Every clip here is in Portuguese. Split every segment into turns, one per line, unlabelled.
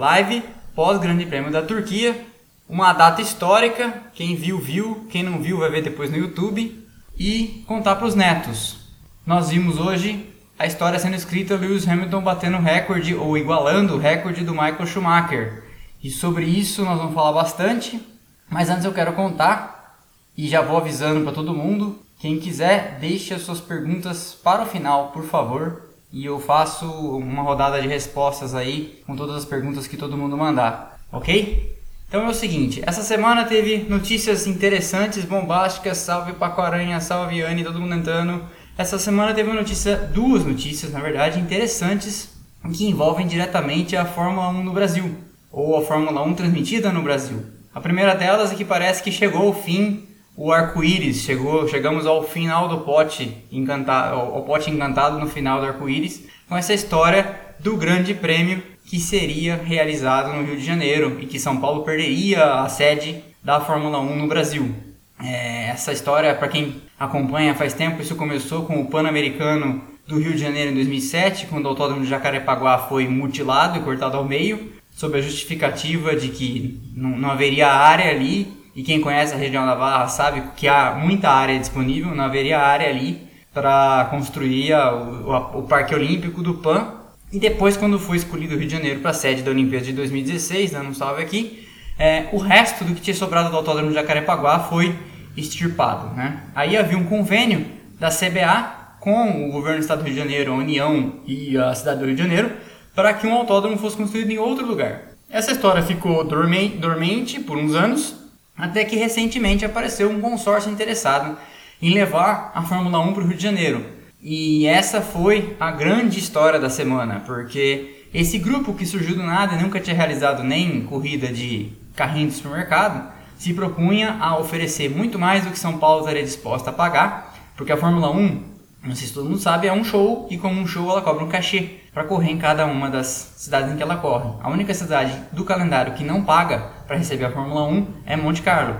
Live pós-Grande Prêmio da Turquia. Uma data histórica. Quem viu, viu. Quem não viu, vai ver depois no YouTube. E contar para os netos. Nós vimos hoje a história sendo escrita Lewis Hamilton batendo o recorde ou igualando o recorde do Michael Schumacher. E sobre isso nós vamos falar bastante. Mas antes eu quero contar e já vou avisando para todo mundo. Quem quiser, deixe as suas perguntas para o final, por favor e eu faço uma rodada de respostas aí com todas as perguntas que todo mundo mandar, ok? Então é o seguinte, essa semana teve notícias interessantes, bombásticas, salve Paco Aranha, salve Anne, todo mundo entrando. Essa semana teve notícia, duas notícias na verdade, interessantes que envolvem diretamente a Fórmula 1 no Brasil, ou a Fórmula 1 transmitida no Brasil. A primeira delas é que parece que chegou o fim o arco-íris chegou, chegamos ao final do pote encantado, ao pote encantado no final do arco-íris, com essa história do Grande Prêmio que seria realizado no Rio de Janeiro e que São Paulo perderia a sede da Fórmula 1 no Brasil. É, essa história, para quem acompanha faz tempo, isso começou com o Pan-Americano do Rio de Janeiro em 2007, quando o Autódromo de Jacarepaguá foi mutilado e cortado ao meio, sob a justificativa de que não, não haveria área ali e quem conhece a região da Barra sabe que há muita área disponível, não haveria área ali para construir a, o, o, Parque Olímpico do PAN. E depois, quando foi escolhido o Rio de Janeiro para a sede da Olimpíada de 2016, dando um salve aqui, é, o resto do que tinha sobrado do Autódromo de Jacarepaguá foi extirpado. Né? Aí havia um convênio da CBA com o governo do estado do Rio de Janeiro, a União e a cidade do Rio de Janeiro, para que um autódromo fosse construído em outro lugar. Essa história ficou dormente por uns anos, até que recentemente apareceu um consórcio interessado em levar a Fórmula 1 para o Rio de Janeiro. E essa foi a grande história da semana, porque esse grupo que surgiu do nada e nunca tinha realizado nem corrida de carrinho de supermercado, se propunha a oferecer muito mais do que São Paulo estaria disposta a pagar, porque a Fórmula 1, não sei se todo mundo sabe, é um show e como um show ela cobra um cachê para correr em cada uma das cidades em que ela corre. A única cidade do calendário que não paga para receber a Fórmula 1 é Monte Carlo,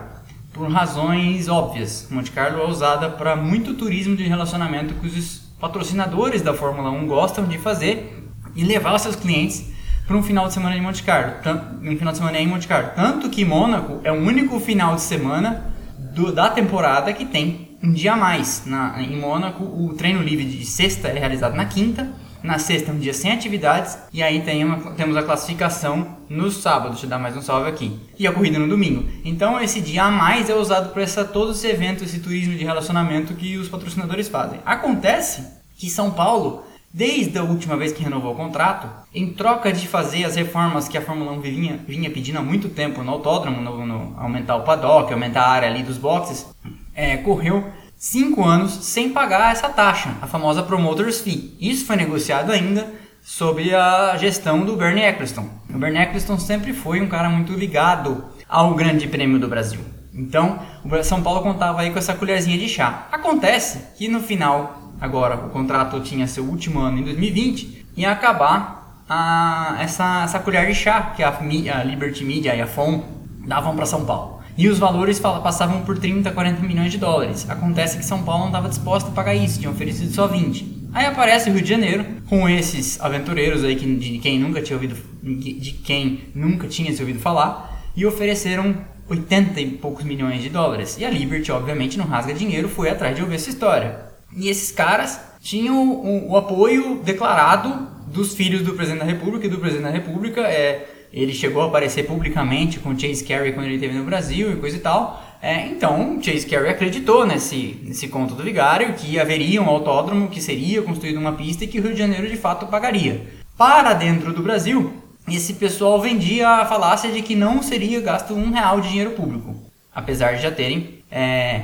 por razões óbvias. Monte Carlo é usada para muito turismo de relacionamento que os patrocinadores da Fórmula 1 gostam de fazer e levar seus clientes para um final de semana em Monte Carlo, um final de semana em Monte Carlo. Tanto que Mônaco é o único final de semana do, da temporada que tem um dia a mais. Na, em Mônaco, o treino livre de sexta é realizado na quinta na sexta é um dia sem atividades e aí tem uma, temos a classificação no sábado, deixa eu dar mais um salve aqui. E a corrida no domingo. Então esse dia a mais é usado para essa, todo esse evento, esse turismo de relacionamento que os patrocinadores fazem. Acontece que São Paulo, desde a última vez que renovou o contrato, em troca de fazer as reformas que a Fórmula 1 vinha, vinha pedindo há muito tempo no autódromo, no, no aumentar o paddock, aumentar a área ali dos boxes, é, correu cinco anos sem pagar essa taxa, a famosa Promoters Fee. Isso foi negociado ainda sob a gestão do Bernie Eccleston. O Bernie Eccleston sempre foi um cara muito ligado ao Grande Prêmio do Brasil. Então, o São Paulo contava aí com essa colherzinha de chá. Acontece que no final, agora o contrato tinha seu último ano em 2020, ia acabar a, essa, essa colher de chá que a, a Liberty Media e a FOM davam para São Paulo. E os valores passavam por 30, 40 milhões de dólares. Acontece que São Paulo não estava disposto a pagar isso, tinha oferecido só 20. Aí aparece o Rio de Janeiro com esses aventureiros aí que, de quem nunca tinha ouvido de quem nunca tinha se ouvido falar e ofereceram 80 e poucos milhões de dólares. E a Liberty, obviamente, não rasga dinheiro, foi atrás de ouvir essa história. E esses caras tinham o, o apoio declarado dos filhos do presidente da República e do presidente da República é ele chegou a aparecer publicamente com Chase Carey quando ele esteve no Brasil e coisa e tal. É, então, Chase Carey acreditou nesse, nesse conto do vigário que haveria um autódromo que seria construído uma pista e que o Rio de Janeiro de fato pagaria. Para dentro do Brasil, esse pessoal vendia a falácia de que não seria gasto um real de dinheiro público, apesar de já terem é,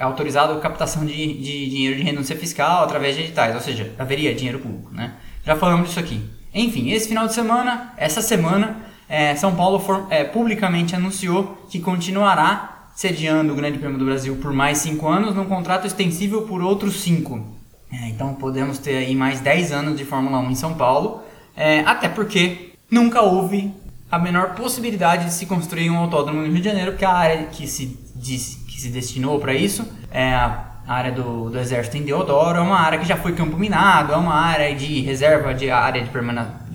autorizado a captação de, de dinheiro de renúncia fiscal através de editais, ou seja, haveria dinheiro público. Né? Já falamos disso aqui. Enfim, esse final de semana, essa semana, é, São Paulo for, é, publicamente anunciou que continuará sediando o Grande Prêmio do Brasil por mais cinco anos, num contrato extensível por outros cinco. É, então podemos ter aí mais 10 anos de Fórmula 1 em São Paulo, é, até porque nunca houve a menor possibilidade de se construir um autódromo no Rio de Janeiro, porque a área que se, diz, que se destinou para isso, é, a, a área do, do exército em Deodoro, é uma área que já foi campo minado, é uma área de reserva, de área de,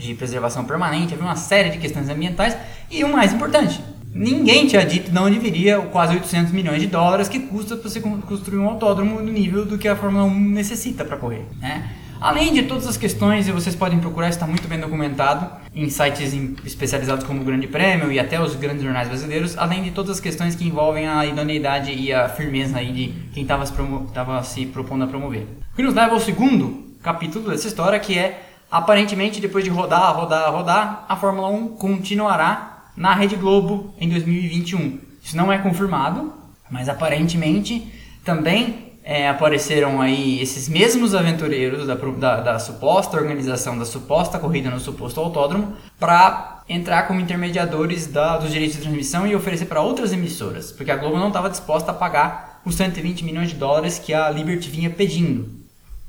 de preservação permanente, havia uma série de questões ambientais e o mais importante, ninguém tinha dito de onde viria o quase 800 milhões de dólares que custa para você construir um autódromo no nível do que a Fórmula 1 necessita para correr, né? Além de todas as questões, e vocês podem procurar, está muito bem documentado em sites especializados como o Grande Prêmio e até os grandes jornais brasileiros, além de todas as questões que envolvem a idoneidade e a firmeza aí de quem estava se, se propondo a promover. O que nos leva ao segundo capítulo dessa história, que é, aparentemente, depois de rodar, rodar, rodar, a Fórmula 1 continuará na Rede Globo em 2021. Isso não é confirmado, mas aparentemente também é, apareceram aí esses mesmos aventureiros da, da, da, suposta organização, da suposta corrida no suposto autódromo, para entrar como intermediadores da, dos direitos de transmissão e oferecer para outras emissoras, porque a Globo não estava disposta a pagar os 120 milhões de dólares que a Liberty vinha pedindo.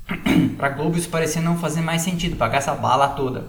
para a Globo isso parecia não fazer mais sentido, pagar essa bala toda.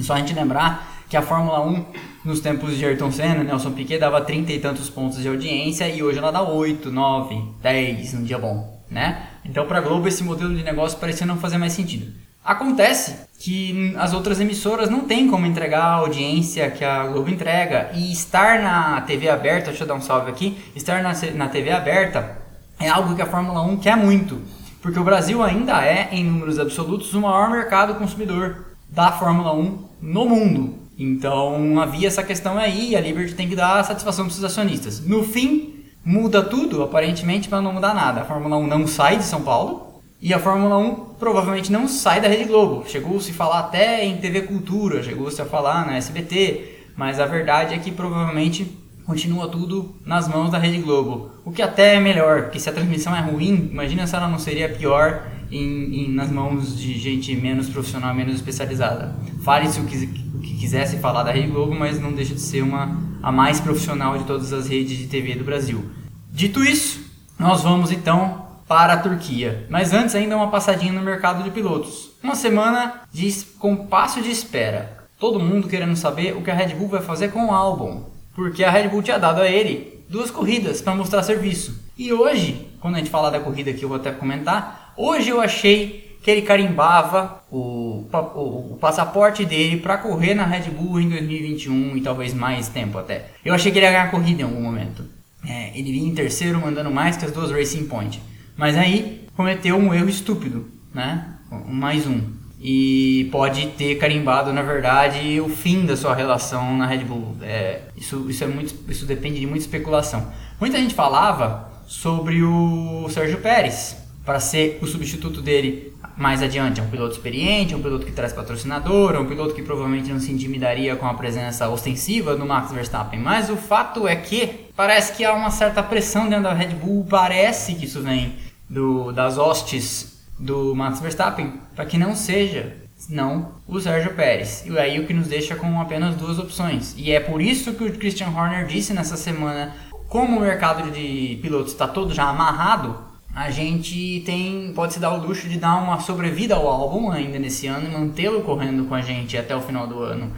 Só a gente lembrar que a Fórmula 1 nos tempos de Ayrton Senna, Nelson Piquet dava 30 e tantos pontos de audiência e hoje ela dá 8, 9, 10 num dia bom, né? Então para a Globo esse modelo de negócio parecia não fazer mais sentido. Acontece que as outras emissoras não têm como entregar a audiência que a Globo entrega e estar na TV aberta, deixa eu dar um salve aqui, estar na, na TV aberta é algo que a Fórmula 1 quer muito, porque o Brasil ainda é, em números absolutos, o maior mercado consumidor da Fórmula 1 no mundo. Então havia essa questão aí a Liberty tem que dar satisfação para os acionistas. No fim, muda tudo, aparentemente, para não mudar nada. A Fórmula 1 não sai de São Paulo e a Fórmula 1 provavelmente não sai da Rede Globo. Chegou-se a falar até em TV Cultura, chegou-se a falar na SBT, mas a verdade é que provavelmente continua tudo nas mãos da Rede Globo. O que até é melhor, porque se a transmissão é ruim, imagina se ela não seria pior em, em nas mãos de gente menos profissional, menos especializada. Fale-se o que que quisesse falar da Rede Globo, mas não deixa de ser uma a mais profissional de todas as redes de TV do Brasil. Dito isso, nós vamos então para a Turquia. Mas antes ainda uma passadinha no mercado de pilotos. Uma semana de compasso de espera. Todo mundo querendo saber o que a Red Bull vai fazer com o álbum, porque a Red Bull tinha dado a ele duas corridas para mostrar serviço. E hoje, quando a gente falar da corrida que eu vou até comentar, hoje eu achei que ele carimbava o, o, o passaporte dele para correr na Red Bull em 2021 e talvez mais tempo até. Eu achei que ele ia ganhar corrida em algum momento. É, ele vinha em terceiro mandando mais que as duas Racing Point. Mas aí cometeu um erro estúpido, né? Mais um. E pode ter carimbado, na verdade, o fim da sua relação na Red Bull. É, isso, isso, é muito, isso depende de muita especulação. Muita gente falava sobre o Sérgio Pérez para ser o substituto dele mais adiante. É um piloto experiente, um piloto que traz patrocinador, um piloto que provavelmente não se intimidaria com a presença ostensiva do Max Verstappen. Mas o fato é que parece que há uma certa pressão dentro da Red Bull, parece que isso vem do, das hostes do Max Verstappen, para que não seja não o Sérgio Pérez. E aí o que nos deixa com apenas duas opções. E é por isso que o Christian Horner disse nessa semana, como o mercado de pilotos está todo já amarrado, a gente tem pode se dar o luxo de dar uma sobrevida ao álbum ainda nesse ano e mantê-lo correndo com a gente até o final do ano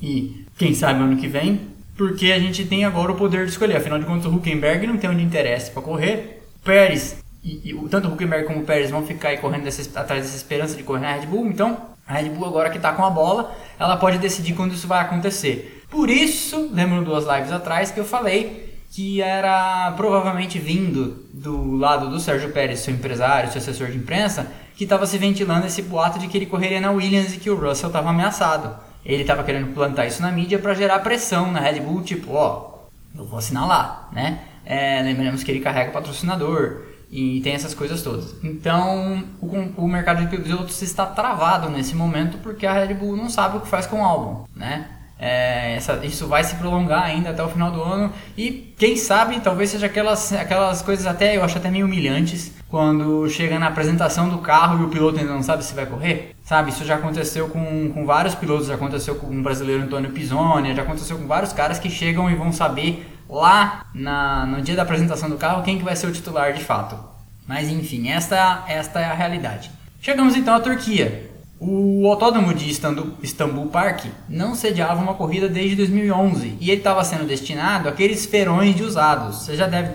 e quem sabe ano que vem, porque a gente tem agora o poder de escolher. Afinal de contas, o Huckenberg não tem onde interesse para correr. Pérez, e, e, tanto o Huckenberg como o Pérez vão ficar aí correndo dessa, atrás dessa esperança de correr na Red Bull. Então, a Red Bull agora que está com a bola, ela pode decidir quando isso vai acontecer. Por isso, lembro duas lives atrás que eu falei que era provavelmente vindo do lado do Sérgio Pérez, seu empresário, seu assessor de imprensa, que estava se ventilando esse boato de que ele correria na Williams e que o Russell estava ameaçado. Ele estava querendo plantar isso na mídia para gerar pressão na Red Bull, tipo, ó, eu vou assinar lá, né? É, lembramos que ele carrega patrocinador e tem essas coisas todas. Então, o, o mercado de pilotos está travado nesse momento porque a Red Bull não sabe o que faz com o álbum, né? É, essa, isso vai se prolongar ainda até o final do ano. E quem sabe talvez seja aquelas, aquelas coisas até eu acho até meio humilhantes quando chega na apresentação do carro e o piloto ainda não sabe se vai correr. Sabe isso já aconteceu com, com vários pilotos já aconteceu com o brasileiro Antônio Pisoni já aconteceu com vários caras que chegam e vão saber lá na, no dia da apresentação do carro quem que vai ser o titular de fato. Mas enfim esta esta é a realidade. Chegamos então à Turquia O autódromo de Istanbul Park não sediava uma corrida desde 2011 e ele estava sendo destinado àqueles feirões de usados. Você já deve,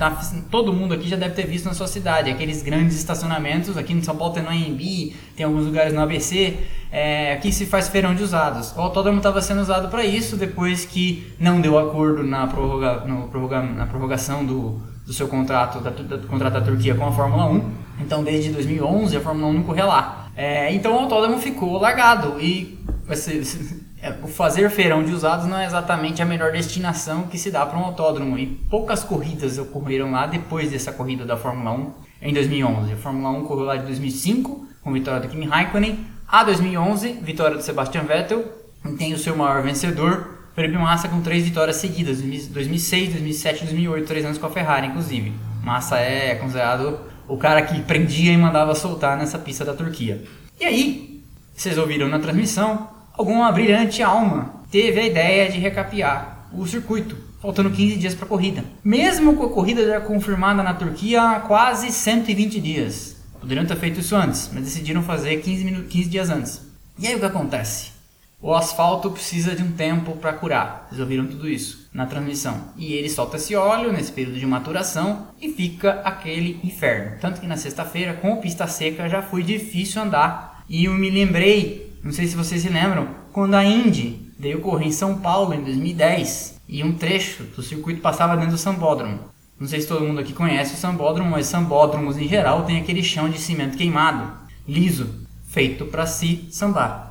todo mundo aqui já deve ter visto na sua cidade, aqueles grandes estacionamentos. Aqui em São Paulo tem no AMB, tem alguns lugares no ABC. É, aqui se faz feirão de usados. O autódromo estava sendo usado para isso depois que não deu acordo na, prorroga, no, prorroga, na prorrogação do, do seu contrato, da, do contrato da Turquia com a Fórmula 1. Então, desde 2011, a Fórmula 1 não corria lá. É, então, o autódromo ficou largado e é, o fazer feirão de usados não é exatamente a melhor destinação que se dá para um autódromo. E poucas corridas ocorreram lá depois dessa corrida da Fórmula 1 em 2011. A Fórmula 1 correu lá de 2005 com vitória do Kimi Raikkonen, a 2011 vitória do Sebastian Vettel e tem o seu maior vencedor Felipe Massa com três vitórias seguidas, 2006, 2007 2008, três anos com a Ferrari, inclusive. Massa é considerado o cara que prendia e mandava soltar nessa pista da Turquia. E aí, vocês ouviram na transmissão, alguma brilhante alma teve a ideia de recapear o circuito, faltando 15 dias para a corrida. Mesmo com a corrida já confirmada na Turquia há quase 120 dias. Poderiam ter feito isso antes, mas decidiram fazer 15, 15 dias antes. E aí o que acontece? O asfalto precisa de um tempo para curar. Vocês ouviram tudo isso na transmissão. E ele solta esse óleo nesse período de maturação e fica aquele inferno. Tanto que na sexta-feira, com pista seca, já foi difícil andar. E eu me lembrei, não sei se vocês se lembram, quando a Indy veio correr em São Paulo em 2010 e um trecho do circuito passava dentro do sambódromo. Não sei se todo mundo aqui conhece o sambódromo, mas sambódromos em geral tem aquele chão de cimento queimado, liso, feito para se sambar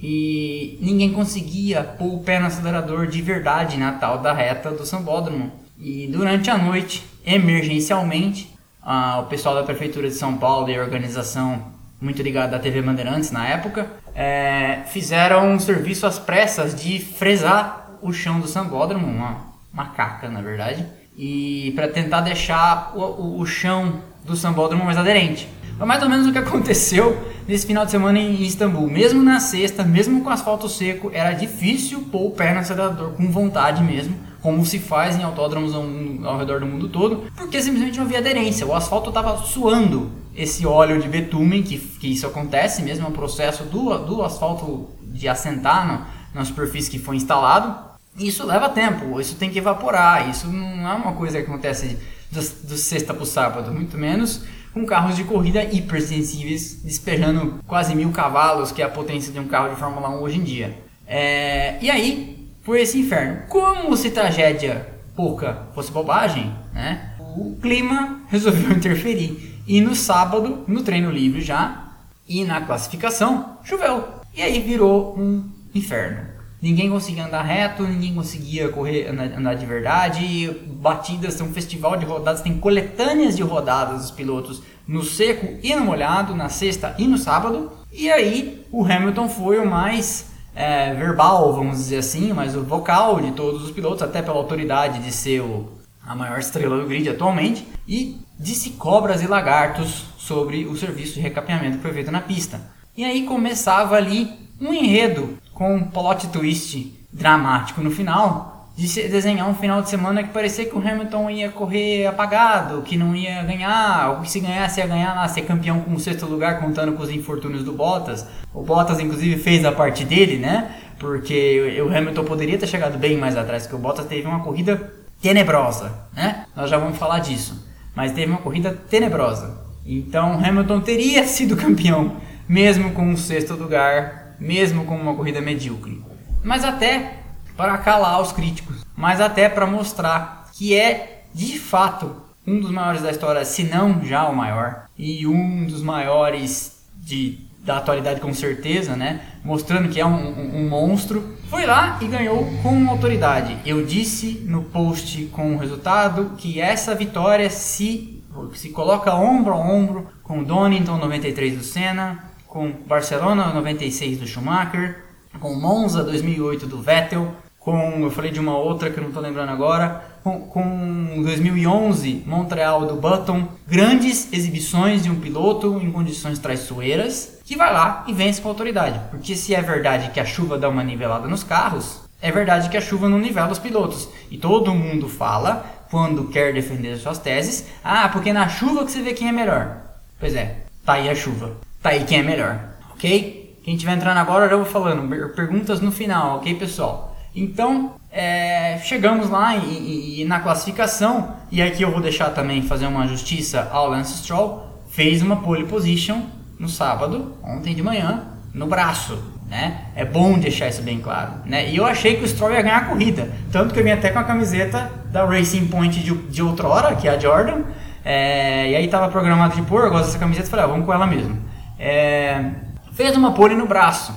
e ninguém conseguia pôr o pé no acelerador de verdade na tal da reta do Sambódromo. E durante a noite, emergencialmente, o pessoal da Prefeitura de São Paulo e a organização muito ligada à TV Bandeirantes na época, é, fizeram um serviço às pressas de fresar o chão do Sambódromo, uma macaca na verdade, e para tentar deixar o, o, o chão do Sambódromo mais aderente. Foi mais ou menos o que aconteceu nesse final de semana em Istambul. Mesmo na sexta, mesmo com asfalto seco, era difícil pôr o pé no acelerador com vontade mesmo, como se faz em autódromos ao, ao redor do mundo todo, porque simplesmente não havia aderência. O asfalto estava suando esse óleo de betume, que, que isso acontece mesmo, é um processo do, do asfalto de assentar no, na superfície que foi instalado. Isso leva tempo, isso tem que evaporar, isso não é uma coisa que acontece do, do sexta para o sábado, muito menos com carros de corrida hipersensíveis, despejando quase mil cavalos, que é a potência de um carro de Fórmula 1 hoje em dia. É, e aí, foi esse inferno. Como se tragédia pouca fosse bobagem, né? o clima resolveu interferir. E no sábado, no treino livre já, e na classificação, choveu. E aí virou um inferno. Ninguém conseguia andar reto, ninguém conseguia correr, andar, de verdade. Batidas, tem um festival de rodadas, tem coletâneas de rodadas dos pilotos no seco e no molhado, na sexta e no sábado. E aí o Hamilton foi o mais é, verbal, vamos dizer assim, mas o vocal de todos os pilotos, até pela autoridade de ser o, a maior estrela do grid atualmente, e disse cobras e lagartos sobre o serviço de recapeamento que foi feito na pista. E aí começava ali um enredo com um plot twist dramático no final, de desenhar um final de semana que parecia que o Hamilton ia correr apagado, que não ia ganhar, ou que se ganhasse ia ganhar lá, ser campeão com o sexto lugar, contando com os infortúnios do Bottas. O Bottas, inclusive, fez a parte dele, né? Porque o Hamilton poderia ter chegado bem mais atrás, porque o Bottas teve uma corrida tenebrosa, né? Nós já vamos falar disso. Mas teve uma corrida tenebrosa. Então Hamilton teria sido campeão, mesmo com o sexto lugar mesmo com uma corrida medíocre. Mas até para calar os críticos, mas até para mostrar que é de fato um dos maiores da história, se não já o maior, e um dos maiores de, da atualidade com certeza, né? Mostrando que é um, um, um monstro. Foi lá e ganhou com autoridade. Eu disse no post com o resultado que essa vitória se, se coloca ombro a ombro com o Donington 93 do Senna, com Barcelona 96 do Schumacher, com Monza 2008 do Vettel, com eu falei de uma outra que eu não estou lembrando agora, com, com 2011 Montreal do Button, grandes exibições de um piloto em condições traiçoeiras que vai lá e vence com autoridade. Porque se é verdade que a chuva dá uma nivelada nos carros, é verdade que a chuva não nivela os pilotos. E todo mundo fala, quando quer defender suas teses, ah, porque na chuva que você vê quem é melhor. Pois é, tá aí a chuva. Tá aí quem é melhor, ok? Quem estiver entrando agora, eu já vou falando. Perguntas no final, ok, pessoal? Então, é, chegamos lá e, e, e, na classificação, e aqui eu vou deixar também fazer uma justiça ao Lance Stroll, fez uma pole position no sábado, ontem de manhã, no braço. Né? É bom deixar isso bem claro. Né? E eu achei que o Stroll ia ganhar a corrida. Tanto que eu vim até com a camiseta da Racing Point de, de outrora, que é a Jordan. É, e aí estava programado de pôr, eu gosto dessa camiseta, falei, ah, vamos com ela mesmo. É, fez uma pole no braço,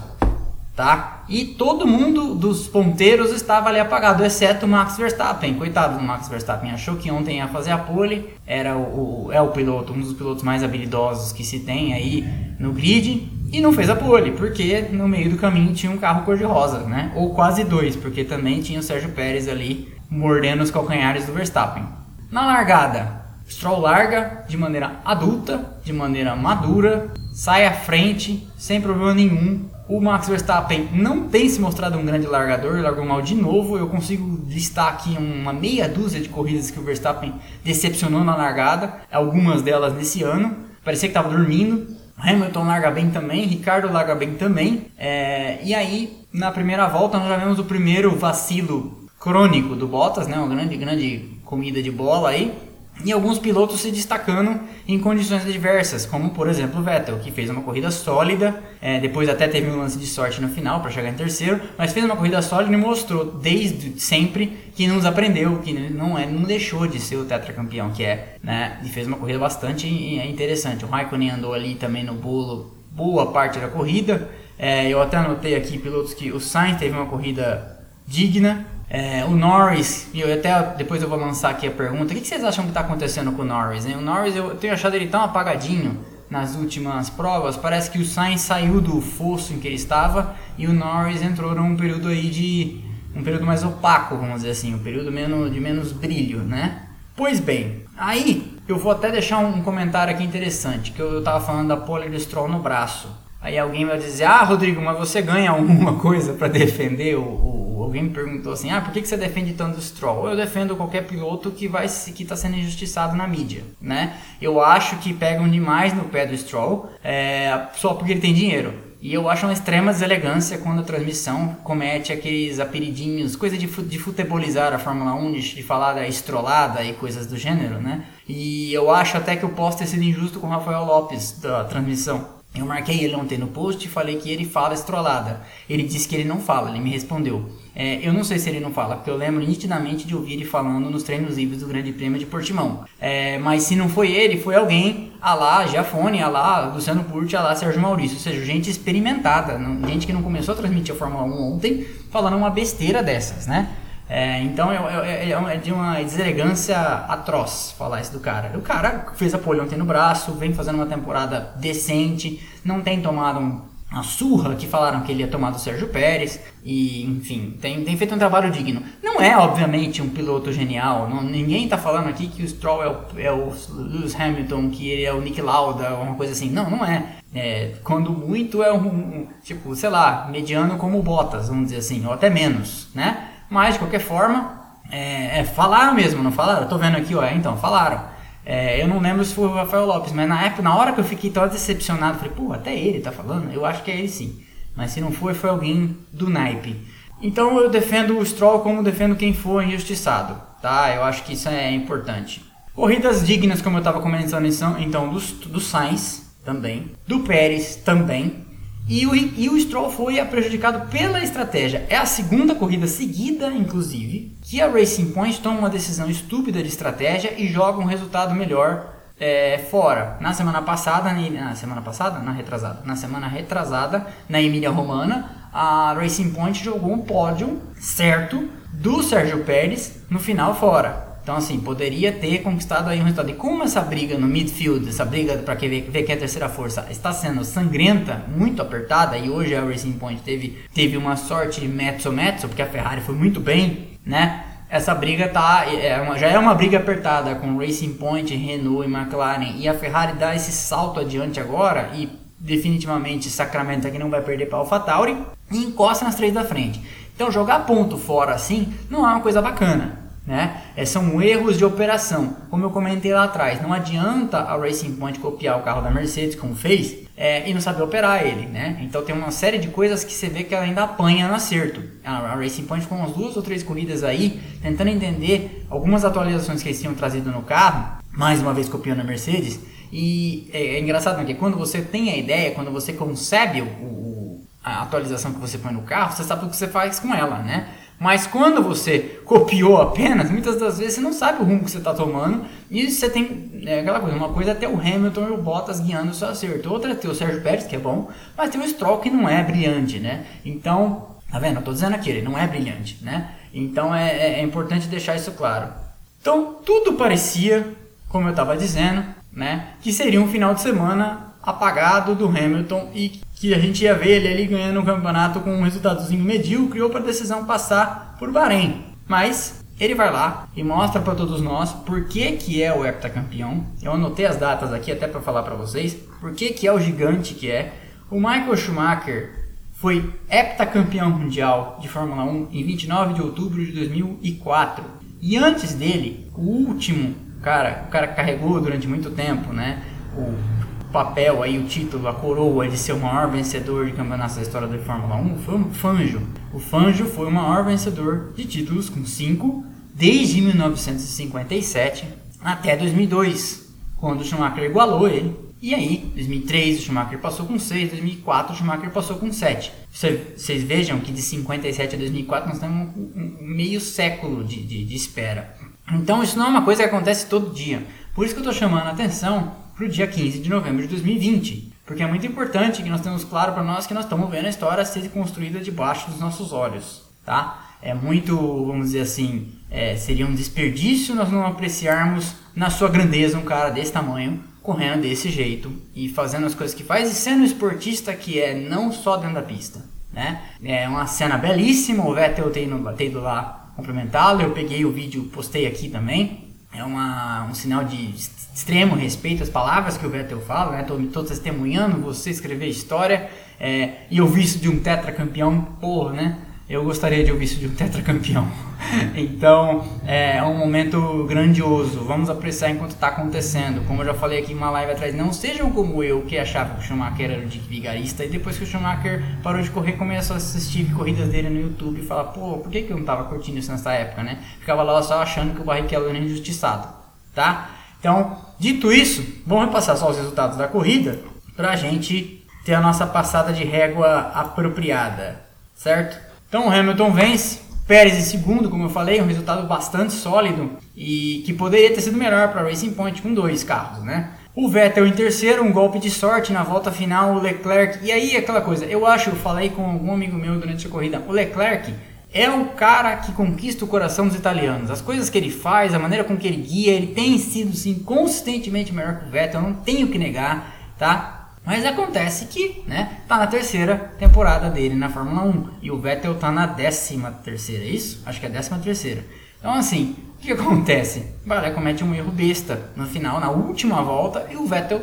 tá? E todo mundo dos ponteiros estava ali apagado, exceto o Max Verstappen. Coitado do Max Verstappen, achou que ontem ia fazer a pole, era o, o, é o piloto, um dos pilotos mais habilidosos que se tem aí no grid, e não fez a pole, porque no meio do caminho tinha um carro cor-de-rosa, né? Ou quase dois, porque também tinha o Sérgio Pérez ali mordendo os calcanhares do Verstappen. Na largada, Stroll larga de maneira adulta, de maneira madura, sai à frente, sem problema nenhum. O Max Verstappen não tem se mostrado um grande largador, largou mal de novo. Eu consigo listar aqui uma meia dúzia de corridas que o Verstappen decepcionou na largada, algumas delas nesse ano. Parecia que estava dormindo. Hamilton larga bem também, Ricardo larga bem também. É, e aí, na primeira volta, nós já vemos o primeiro vacilo crônico do Bottas, né? Uma grande, grande comida de bola aí e alguns pilotos se destacando em condições adversas, como por exemplo o Vettel, que fez uma corrida sólida, é, depois até teve um lance de sorte no final para chegar em terceiro, mas fez uma corrida sólida e mostrou desde sempre que nos aprendeu, que não, é, não deixou de ser o tetracampeão que é, né? E fez uma corrida bastante interessante. O Raikkonen andou ali também no bolo boa parte da corrida. É, eu até anotei aqui pilotos que o Sainz teve uma corrida digna, é, o Norris, e eu até depois eu vou lançar aqui a pergunta: o que, vocês acham que está acontecendo com o Norris? Hein? O Norris, eu tenho achado ele tão apagadinho nas últimas provas. Parece que o Sainz saiu do fosso em que ele estava e o Norris entrou num período aí de. um período mais opaco, vamos dizer assim, um período menos, de menos brilho, né? Pois bem, aí eu vou até deixar um comentário aqui interessante, que eu estava falando da pole Stroll no braço. Aí alguém vai dizer, ah, Rodrigo, mas você ganha alguma coisa para defender o, o, Alguém me perguntou assim, ah, por que, que você defende tanto o Stroll? Eu defendo qualquer piloto que vai que está sendo injustiçado na mídia, né? Eu acho que pegam demais no pé do Stroll é, só porque ele tem dinheiro. E eu acho uma extrema deselegância quando a transmissão comete aqueles apelidinhos, coisa de, de futebolizar a Fórmula 1, de, de falar da estrolada e coisas do gênero, né? E eu acho até que eu posso ter sido injusto com o Rafael Lopes da transmissão eu marquei ele ontem no post e falei que ele fala estrolada. Ele disse que ele não fala, ele me respondeu. É, eu não sei se ele não fala, porque eu lembro nitidamente de ouvir ele falando nos treinos livres do Grande Prêmio de Portimão. É, mas se não foi ele, foi alguém, a lá Giafone, a lá Luciano Burti, a lá Sérgio Maurício. Ou seja, gente experimentada, gente que não começou a transmitir a Fórmula 1 ontem, falando uma besteira dessas, né? É, então é, é, é, de uma deselegância atroz falar isso do cara. O cara fez a pole ontem no braço, vem fazendo uma temporada decente, não tem tomado um, uma surra que falaram que ele ia tomar do Sérgio Pérez, e enfim, tem, tem feito um trabalho digno. Não é, obviamente, um piloto genial, não, ninguém está falando aqui que o Stroll é o, é o Lewis Hamilton, que ele é o Nick Lauda, uma coisa assim. Não, não é. é quando muito é um, um, tipo, sei lá, mediano como Bottas, vamos dizer assim, ou até menos, né? Mas, de qualquer forma, é, é, falaram mesmo, não falaram? Eu tô vendo aqui, ó, é, então, falaram. É, eu não lembro se foi o Rafael Lopes, mas na época, na hora que eu fiquei tão decepcionado, falei, pô, até ele tá falando? Eu acho que é ele sim. Mas se não foi, foi alguém do naipe. Então eu defendo o Stroll como defendo quem for injustiçado, tá? Eu acho que isso é importante. Corridas dignas, como eu estava comentando, então, do, do Sainz também, do Pérez também, e o, e o Stroll foi prejudicado pela estratégia. É a segunda corrida seguida, inclusive, que a Racing Point toma uma decisão estúpida de estratégia e joga um resultado melhor é, fora. Na semana passada, na semana passada, na retrasada, na semana retrasada, na Emília Romana, a Racing Point jogou um pódio certo do Sérgio Pérez no final fora. Então, assim, poderia ter conquistado aí um resultado. E como essa briga no midfield, essa briga para ver, ver quem é a terceira força, está sendo sangrenta, muito apertada, e hoje a Racing Point teve, teve uma sorte mezzo-mezzo, porque a Ferrari foi muito bem, né? Essa briga tá, é uma, já é uma briga apertada com Racing Point, Renault e McLaren, e a Ferrari dá esse salto adiante agora e definitivamente Sacramento aqui não vai perder para AlphaTauri e encosta nas três da frente. Então jogar ponto fora assim não é uma coisa bacana Né? É, são erros de operação, como eu comentei lá atrás. Não adianta a Racing Point copiar o carro da Mercedes, como fez, é, e não saber operar ele. Né? Então tem uma série de coisas que você vê que ela ainda apanha no acerto. A, Racing Point ficou umas duas ou três corridas aí, tentando entender algumas atualizações que eles tinham trazido no carro, mais uma vez copiando a Mercedes. E é, é engraçado porque quando você tem a ideia, quando você concebe o, o, a atualização que você põe no carro, você sabe o que você faz com ela, né? Mas quando você copiou apenas, muitas das vezes você não sabe o rumo que você está tomando e você tem é, aquela coisa. Uma coisa é ter o Hamilton e o Bottas guiando o seu acerto, outra é ter o Sérgio Pérez, que é bom, mas tem o Stroll que não é brilhante, né? Então, tá vendo? Eu tô dizendo aqui, ele não é brilhante, né? Então é, é, é importante deixar isso claro. Então, tudo parecia, como eu estava dizendo, né, que seria um final de semana apagado do Hamilton e que a gente ia ver ele ali ganhando o campeonato com um resultadozinho medíocre ou para a decisão passar por Bahrein. Mas ele vai lá e mostra para todos nós por que, que é o heptacampeão. Eu anotei as datas aqui até para falar para vocês. Por que, que é o gigante que é. O Michael Schumacher foi heptacampeão mundial de Fórmula 1 em 29 de outubro de 2004. E antes dele, o último cara, o cara carregou durante muito tempo, né? O papel aí, o título, a coroa de ser o maior vencedor de campeonatos da história da Fórmula 1 foi o Fangio. O Fangio foi o maior vencedor de títulos com 5 desde 1957 até 2002, quando o Schumacher igualou ele. E aí, 2003 o Schumacher passou com 6, 2004 o Schumacher passou com 7. Vocês vejam que de 57 a 2004 nós temos um, meio século de, de, de espera. Então isso não é uma coisa que acontece todo dia. Por isso que eu estou chamando a atenção para o dia 15 de novembro de 2020. Porque é muito importante que nós tenhamos claro para nós que nós estamos vendo a história ser construída debaixo dos nossos olhos. Tá? É muito, vamos dizer assim, é, seria um desperdício nós não apreciarmos na sua grandeza um cara desse tamanho correndo desse jeito e fazendo as coisas que faz e sendo esportista que é não só dentro da pista. Né? É uma cena belíssima, o Vettel ter ido lá cumprimentá-lo. Eu peguei o vídeo, postei aqui também. É uma, um sinal de extremo respeito às palavras que o Vettel fala, né? Estou testemunhando você escrever história é, e ouvir isso de um tetracampeão, porra, né? eu gostaria de ouvir isso de um tetracampeão. então é um momento grandioso. Vamos apreciar enquanto está acontecendo. Como eu já falei aqui em uma live atrás, não sejam como eu que achava que o Schumacher era o Dick Vigarista e depois que o Schumacher parou de correr, começou a assistir corridas dele no YouTube e falar: pô, por que, que eu não estava curtindo isso nessa época, né? Ficava lá só achando que o Barrichello era injustiçado, tá? Então, dito isso, vamos repassar só os resultados da corrida para a gente ter a nossa passada de régua apropriada, certo? Então o Hamilton vence, Pérez em segundo, como eu falei, um resultado bastante sólido e que poderia ter sido melhor para Racing Point com dois carros, né? O Vettel em terceiro, um golpe de sorte na volta final, o Leclerc. E aí aquela coisa, eu acho, eu falei com algum amigo meu durante a corrida, o Leclerc é o cara que conquista o coração dos italianos. As coisas que ele faz, a maneira com que ele guia, ele tem sido sim consistentemente melhor que o Vettel, eu não tenho que negar, tá? Mas acontece que, né, tá na terceira temporada dele na Fórmula 1 e o Vettel tá na décima terceira, é isso? Acho que é a décima terceira. Então assim, o que acontece? O Balé comete um erro besta no final, na última volta, e o Vettel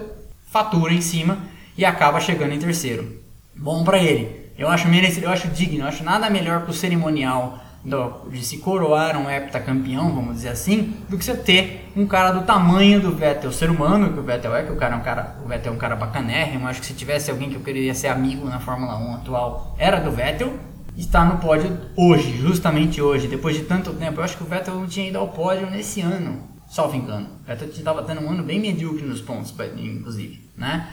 fatura em cima e acaba chegando em terceiro. Bom para ele. Eu acho merecido, eu acho digno, eu acho nada melhor pro cerimonial do, de se coroar um heptacampeão, vamos dizer assim, do que você ter um cara do tamanho do Vettel, ser humano que o Vettel é, que o cara é um cara, o Vettel é um cara bacanérrimo, acho que se tivesse alguém que eu queria ser amigo na Fórmula 1 atual, era do Vettel, está no pódio hoje, justamente hoje, depois de tanto tempo. Eu acho que o Vettel não tinha ido ao pódio nesse ano, salvo engano. O Vettel estava tendo um ano bem medíocre nos pontos, inclusive, né?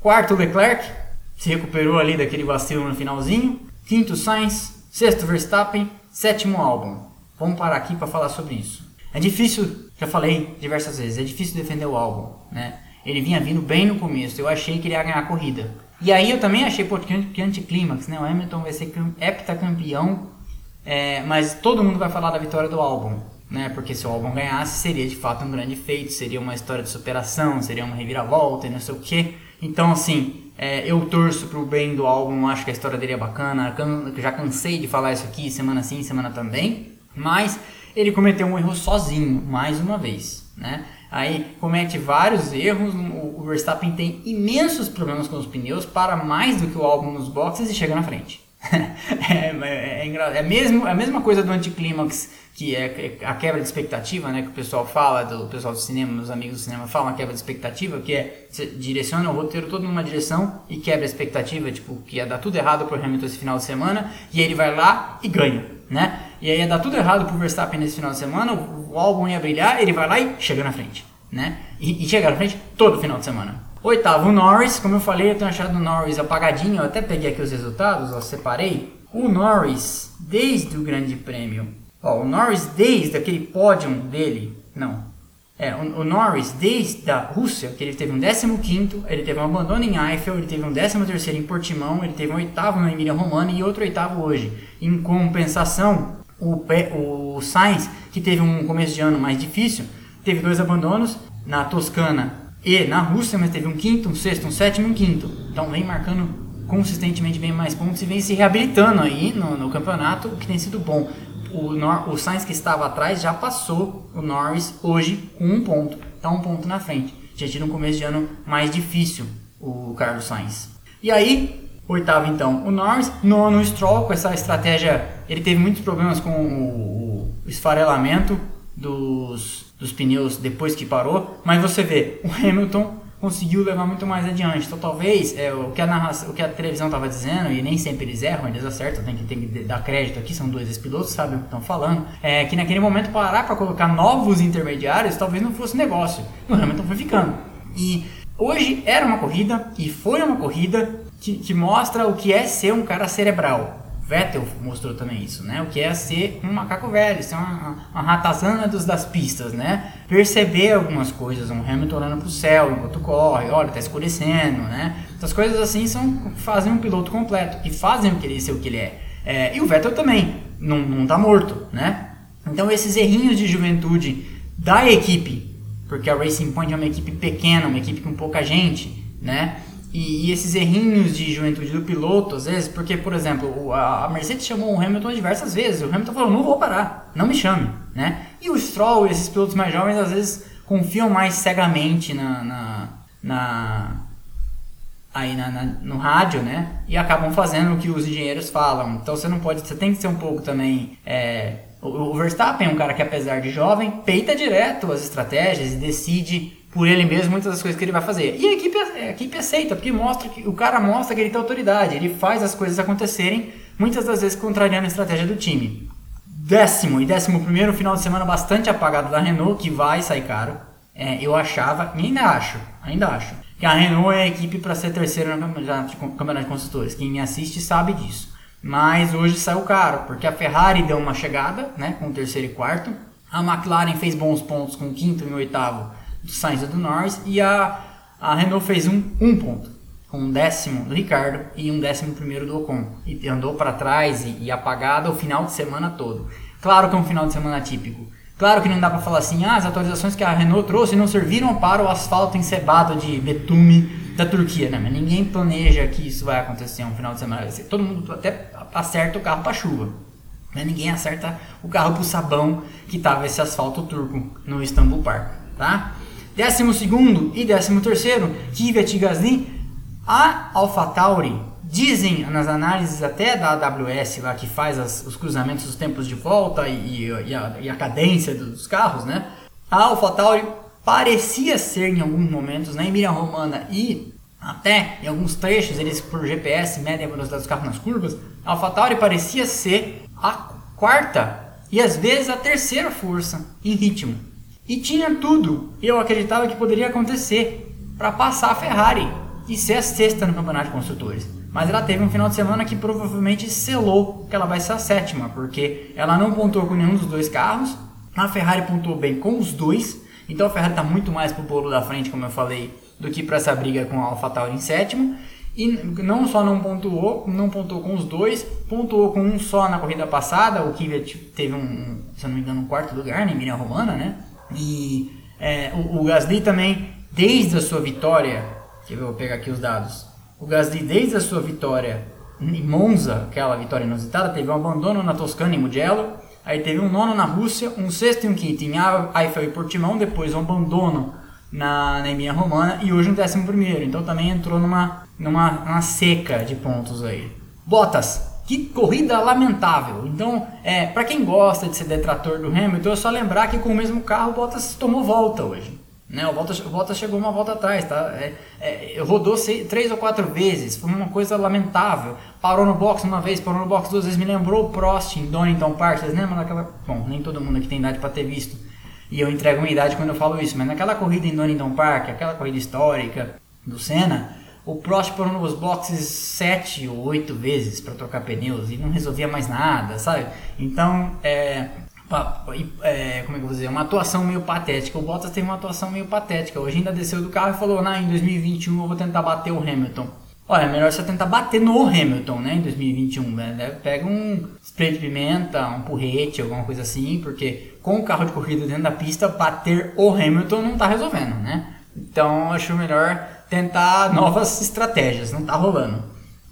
Quarto, Leclerc, se recuperou ali daquele vacilo no finalzinho. Quinto, Sainz. Sexto, Verstappen. Sétimo álbum. Vamos parar aqui para falar sobre isso. É difícil, já falei diversas vezes, é difícil defender o álbum, né? Ele vinha vindo bem no começo, eu achei que ele ia ganhar a corrida. E aí eu também achei, pô, que anticlímax, né? O Hamilton vai ser heptacampeão, é, mas todo mundo vai falar da vitória do álbum, né? Porque se o álbum ganhasse, seria de fato um grande feito, seria uma história de superação, seria uma reviravolta e não sei o que. Então, assim, é, eu torço pro bem do álbum, acho que a história dele é bacana. Já cansei de falar isso aqui semana sim, semana também. Mas ele cometeu um erro sozinho, mais uma vez, né? Aí comete vários erros. O Verstappen tem imensos problemas com os pneus, para mais do que o álbum nos boxes e chega na frente. é, é, é, é, mesmo, é a mesma coisa do anticlímax, que é a quebra de expectativa, né? Que o pessoal fala, do o pessoal do cinema, meus amigos do cinema falam a quebra de expectativa, que é você direciona o roteiro todo numa direção e quebra a expectativa, tipo, que ia dar tudo errado pro Hamilton esse final de semana, e ele vai lá e ganha, né? E aí ia dar tudo errado pro Verstappen nesse final de semana, o álbum ia brilhar, ele vai lá e chega na frente, né? E, e chega na frente todo final de semana. Oitavo, o Norris. Como eu falei, eu tenho achado o Norris apagadinho. Eu até peguei aqui os resultados, ó, separei. O Norris, desde o Grande Prêmio. Ó, o Norris, desde aquele pódio dele. Não. É, o, o, Norris, desde a Rússia, que ele teve um 15, ele teve um abandono em Eiffel, ele teve um 13 em Portimão, ele teve um oitavo na Emília Romana e outro oitavo hoje. Em compensação, o, o Sainz, que teve um começo de ano mais difícil, teve dois abandonos na Toscana e na Rússia, mas teve um quinto, um sexto, um sétimo e um quinto. Então vem marcando consistentemente bem mais pontos e vem se reabilitando aí no, no campeonato, o que tem sido bom. O, Nor o Sainz que estava atrás já passou o Norris hoje com um ponto, está um ponto na frente. Já tinha um começo de ano mais difícil o Carlos Sainz. E aí, oitavo então, o Norris, nono Stroll, com essa estratégia, ele teve muitos problemas com o, o esfarelamento dos dos pneus depois que parou, mas você vê, o Hamilton conseguiu levar muito mais adiante. Então talvez é, o, que a narração, o que a televisão estava dizendo, e nem sempre eles erram, eles acertam, tem que, tem que dar crédito aqui, são dois ex-pilotos, sabem o que estão falando, é que naquele momento parar para colocar novos intermediários talvez não fosse negócio. O Hamilton foi ficando. E hoje era uma corrida, e foi uma corrida que, que mostra o que é ser um cara cerebral. Vettel mostrou também isso, né? O que é ser um macaco velho, ser uma, uma ratazana dos, das pistas, né? Perceber algumas coisas, um Hamilton olhando para o céu enquanto corre, olha, tá escurecendo, né? Essas coisas assim são, fazem um piloto completo e fazem que ele ser o que ele é. é e o Vettel também, não, não tá morto, né? Então esses errinhos de juventude da equipe, porque a Racing Point é uma equipe pequena, uma equipe com pouca gente, né? E, e, esses errinhos de juventude do piloto, às vezes, porque, por exemplo, a, Mercedes chamou o Hamilton diversas vezes. O Hamilton falou: não vou parar, não me chame. Né? E o Stroll esses pilotos mais jovens, às vezes, confiam mais cegamente na, na, na aí na, na, no rádio, né? E acabam fazendo o que os engenheiros falam. Então você não pode, você tem que ser um pouco também. É, o, o Verstappen é um cara que, apesar de jovem, peita direto as estratégias e decide por ele mesmo muitas das coisas que ele vai fazer. E a equipe, a equipe aceita, porque mostra que o cara mostra que ele tem autoridade, ele faz as coisas acontecerem, muitas das vezes contrariando a estratégia do time. Décimo e décimo primeiro final de semana bastante apagado da Renault, que vai sair caro. É, eu achava, e ainda acho, ainda acho, que a Renault é a equipe para ser terceira no campeonato de, campeonato de construtores. Quem me assiste sabe disso. Mas hoje saiu caro, porque a Ferrari deu uma chegada, né, com o terceiro e quarto. A McLaren fez bons pontos com o quinto e oitavo do Sainz e do Norris. E a, a Renault fez um, um ponto, com um décimo do Ricardo e um décimo primeiro do Ocon. E andou para trás e, e apagada o final de semana todo. Claro que é um final de semana típico. Claro que não dá para falar assim, ah, as atualizações que a Renault trouxe não serviram para o asfalto encebado de betume da Turquia, né? Mas ninguém planeja que isso vai acontecer um final de semana. Todo mundo até acerta o carro para chuva. Mas ninguém acerta o carro para o sabão que tava esse asfalto turco no Istanbul Park, tá? Décimo segundo e décimo terceiro, Kvyat Gasly. A AlphaTauri, dizem nas análises até da AWS lá que faz as, os cruzamentos, os tempos de volta e, e, a, e a cadência dos carros, né? A AlphaTauri parecia ser em alguns momentos na Emília Romana e até em alguns trechos eles por GPS medem a velocidade dos carros nas curvas, a AlphaTauri parecia ser a quarta e às vezes a terceira força em ritmo. E tinha tudo, eu acreditava que poderia acontecer, para passar a Ferrari e ser a sexta no campeonato de construtores. Mas ela teve um final de semana que provavelmente selou que ela vai ser a sétima, porque ela não pontuou com nenhum dos dois carros, a Ferrari pontuou bem com os dois, então a Ferrari está muito mais pro bolo da frente, como eu falei, do que para essa briga com a AlphaTauri em sétimo. E não só não pontuou, não pontuou com os dois, pontuou com um só na corrida passada. O Kvyat teve um, se não me engano, um quarto lugar na Emília Romana, né? E é, o, o Gasly também, desde a sua vitória, que eu vou pegar aqui os dados, o Gasly desde a sua vitória em Monza, aquela vitória inusitada, teve um abandono na Toscana e Mugello, aí teve um nono na Rússia, um sexto e um quinto em Eiffel e Portimão, depois um abandono na, na Emília Romana e hoje um décimo primeiro, então também entrou numa, numa, numa seca de pontos aí. Bottas, Que corrida lamentável. Então, é, para quem gosta de ser detrator do Hamilton, é só lembrar que com o mesmo carro o Bottas tomou volta hoje. Né? O, Bottas, o Bottas chegou uma volta atrás, tá? É, é, rodou seis, três ou quatro vezes, foi uma coisa lamentável. Parou no box uma vez, parou no box duas vezes, me lembrou o Prost em Donington Park, vocês lembram daquela... Bom, nem todo mundo aqui tem idade para ter visto, e eu entrego uma idade quando eu falo isso, mas naquela corrida em Donington Park, aquela corrida histórica do Senna, o Prost parou nos boxes sete ou oito vezes para trocar pneus e não resolvia mais nada, sabe? Então, é, é, como é que eu vou dizer? Uma atuação meio patética. O Bottas teve uma atuação meio patética. Hoje ainda desceu do carro e falou: nah, em 2021 eu vou tentar bater o Hamilton. Olha, é melhor você tentar bater no Hamilton, né, em 2021, né? Pega um spray de pimenta, um porrete, alguma coisa assim, porque com o carro de corrida dentro da pista, bater o Hamilton não tá resolvendo, né? Então, acho melhor tentar novas estratégias, não tá rolando.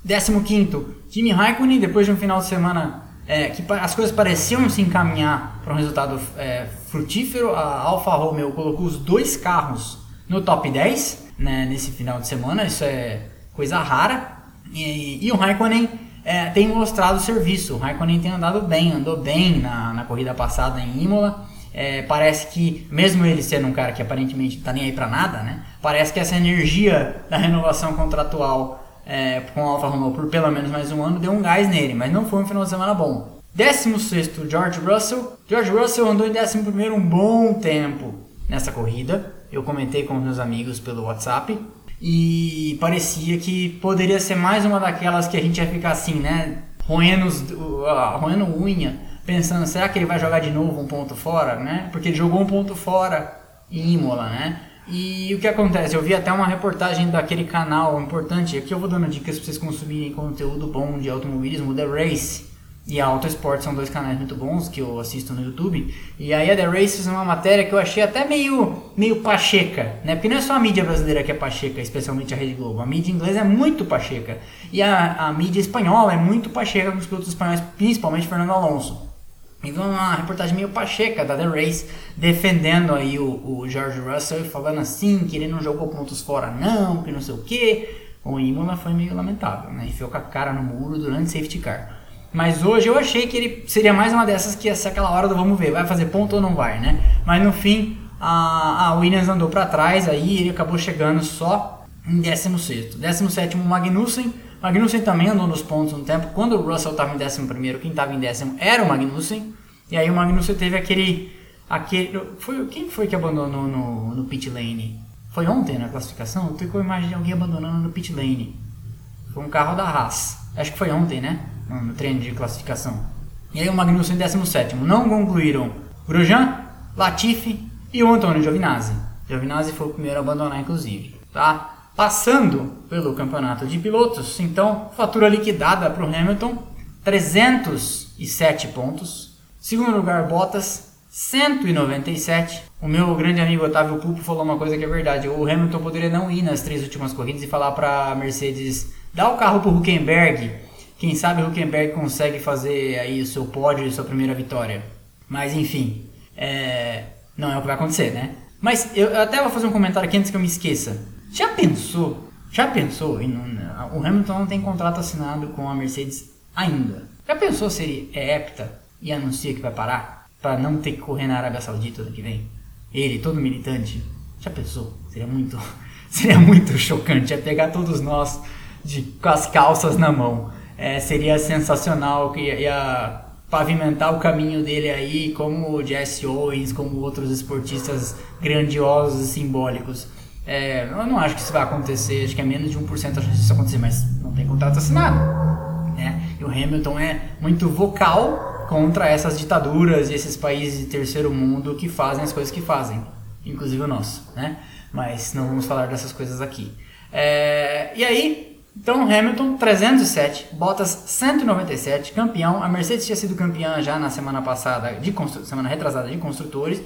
15 Kimi Raikkonen, depois de um final de semana é, que as coisas pareciam se encaminhar para um resultado é, frutífero, a Alfa Romeo colocou os dois carros no top 10 né, nesse final de semana, isso é coisa rara. E, e o Raikkonen é, tem mostrado serviço, o Raikkonen tem andado bem, andou bem na, na corrida passada em Imola. É, parece que, mesmo ele sendo um cara que aparentemente tá nem aí para nada, né? Parece que essa energia da renovação contratual é, com a Alfa Romeo por pelo menos mais um ano deu um gás nele, mas não foi um final de semana bom. 16 George Russell. George Russell andou em 11 um bom tempo nessa corrida. Eu comentei com meus amigos pelo WhatsApp. E parecia que poderia ser mais uma daquelas que a gente ia ficar assim, né? Roendo, uh, roendo unha pensando, será que ele vai jogar de novo um ponto fora, né? Porque ele jogou um ponto fora em Imola, né? E o que acontece? Eu vi até uma reportagem daquele canal importante, aqui eu vou dando dicas para vocês consumirem conteúdo bom de automobilismo, The Race e a Auto Sport são dois canais muito bons que eu assisto no YouTube. E aí a The Race fez uma matéria que eu achei até meio, meio pacheca, né? Porque não é só a mídia brasileira que é pacheca, especialmente a Rede Globo. A mídia inglesa é muito pacheca. E a, a mídia espanhola é muito pacheca com os pilotos espanhóis, principalmente Fernando Alonso. Então uma reportagem meio pacheca da The Race defendendo aí o, o George Russell falando assim que ele não jogou pontos fora não, que não sei o que. O Imola foi meio lamentável, né? Enfiou com a cara no muro durante safety car. Mas hoje eu achei que ele seria mais uma dessas que ia ser aquela hora do vamos ver, vai fazer ponto ou não vai, né? Mas no fim a, a Williams andou para trás aí ele acabou chegando só em 16 17 Magnussen Magnussen também andou nos pontos um tempo. Quando o Russell estava em 11, quem estava em décimo era o Magnussen. E aí o Magnussen teve aquele. aquele foi, quem foi que abandonou no, no pit lane? Foi ontem na classificação? Eu com a imagem de alguém abandonando no pit lane. Foi um carro da Haas. Acho que foi ontem, né? No, no treino de classificação. E aí o Magnussen em 17. Não concluíram Grosjean, Latifi e o Antônio Giovinazzi. Giovinazzi foi o primeiro a abandonar, inclusive. Tá? Passando pelo campeonato de pilotos, então, fatura liquidada para o Hamilton, 307 pontos. Segundo lugar, Bottas, 197. O meu grande amigo Otávio Pupo falou uma coisa que é verdade. O Hamilton poderia não ir nas três últimas corridas e falar para a Mercedes: dá o carro para o Huckenberg. Quem sabe o Huckenberg consegue fazer aí o seu pódio e sua primeira vitória. Mas enfim, é... não é o que vai acontecer, né? Mas eu até vou fazer um comentário aqui antes que eu me esqueça. Já pensou? Já pensou? o Hamilton não tem contrato assinado com a Mercedes ainda. Já pensou se ele é hepta e anuncia que vai parar para não ter que correr na Arábia Saudita ano que vem? Ele, todo militante. Já pensou? Seria muito, seria muito chocante. É pegar todos nós de, com as calças na mão. É, seria sensacional que ia pavimentar o caminho dele aí, como o Jesse Owens, como outros esportistas grandiosos e simbólicos. É, eu não acho que isso vai acontecer, acho que é menos de 1% a chance disso acontecer, mas não tem contrato assinado. Né? E o Hamilton é muito vocal contra essas ditaduras e esses países de terceiro mundo que fazem as coisas que fazem, inclusive o nosso. Né? Mas não vamos falar dessas coisas aqui. É, e aí, então Hamilton 307, Bottas 197, campeão. A Mercedes tinha sido campeã já na semana passada, de semana retrasada de construtores.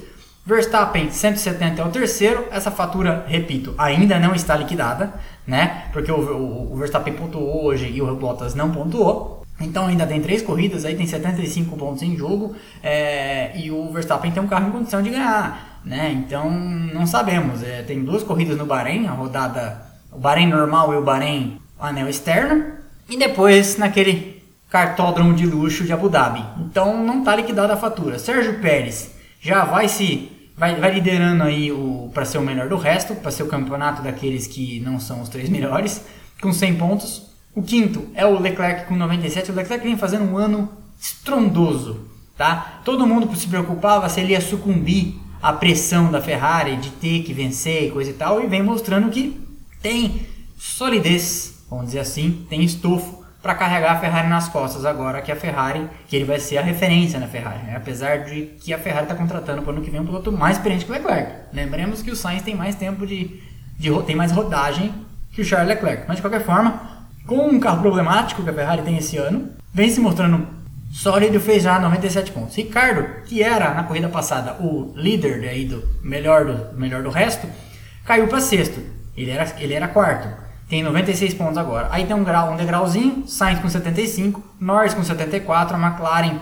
Verstappen 170 é o terceiro. Essa fatura, repito, ainda não está liquidada, né? Porque o, o, o Verstappen pontuou hoje e o Bottas não pontuou. Então ainda tem três corridas, aí tem 75 pontos em jogo é, e o Verstappen tem um carro em condição de ganhar, né? Então não sabemos. É, tem duas corridas no Bahrein, a rodada o Bahrein normal e o Bahrein anel externo, e depois naquele cartódromo de luxo de Abu Dhabi. Então não está liquidada a fatura. Sérgio Pérez já vai se vai, vai liderando aí o para ser o melhor do resto, para ser o campeonato daqueles que não são os três melhores, com 100 pontos. O quinto é o Leclerc com 97. O Leclerc vem fazendo um ano estrondoso, tá? Todo mundo se preocupava se ele ia sucumbir à pressão da Ferrari de ter que vencer e coisa e tal, e vem mostrando que tem solidez, vamos dizer assim, tem estofo para carregar a Ferrari nas costas agora que a Ferrari, que ele vai ser a referência na Ferrari, né? apesar de que a Ferrari está contratando para o ano que vem um piloto mais experiente que o Leclerc. Lembremos que o Sainz tem mais tempo de, de tem mais rodagem que o Charles Leclerc, mas de qualquer forma, com um carro problemático que a Ferrari tem esse ano, vem se mostrando sólido fez já 97 pontos. Ricardo, que era na corrida passada o líder daí do melhor do melhor do resto, caiu para sexto. Ele era ele era quarto tem 96 pontos agora. Aí tem um grau, um degrauzinho, Sainz com 75, Norris com 74, a McLaren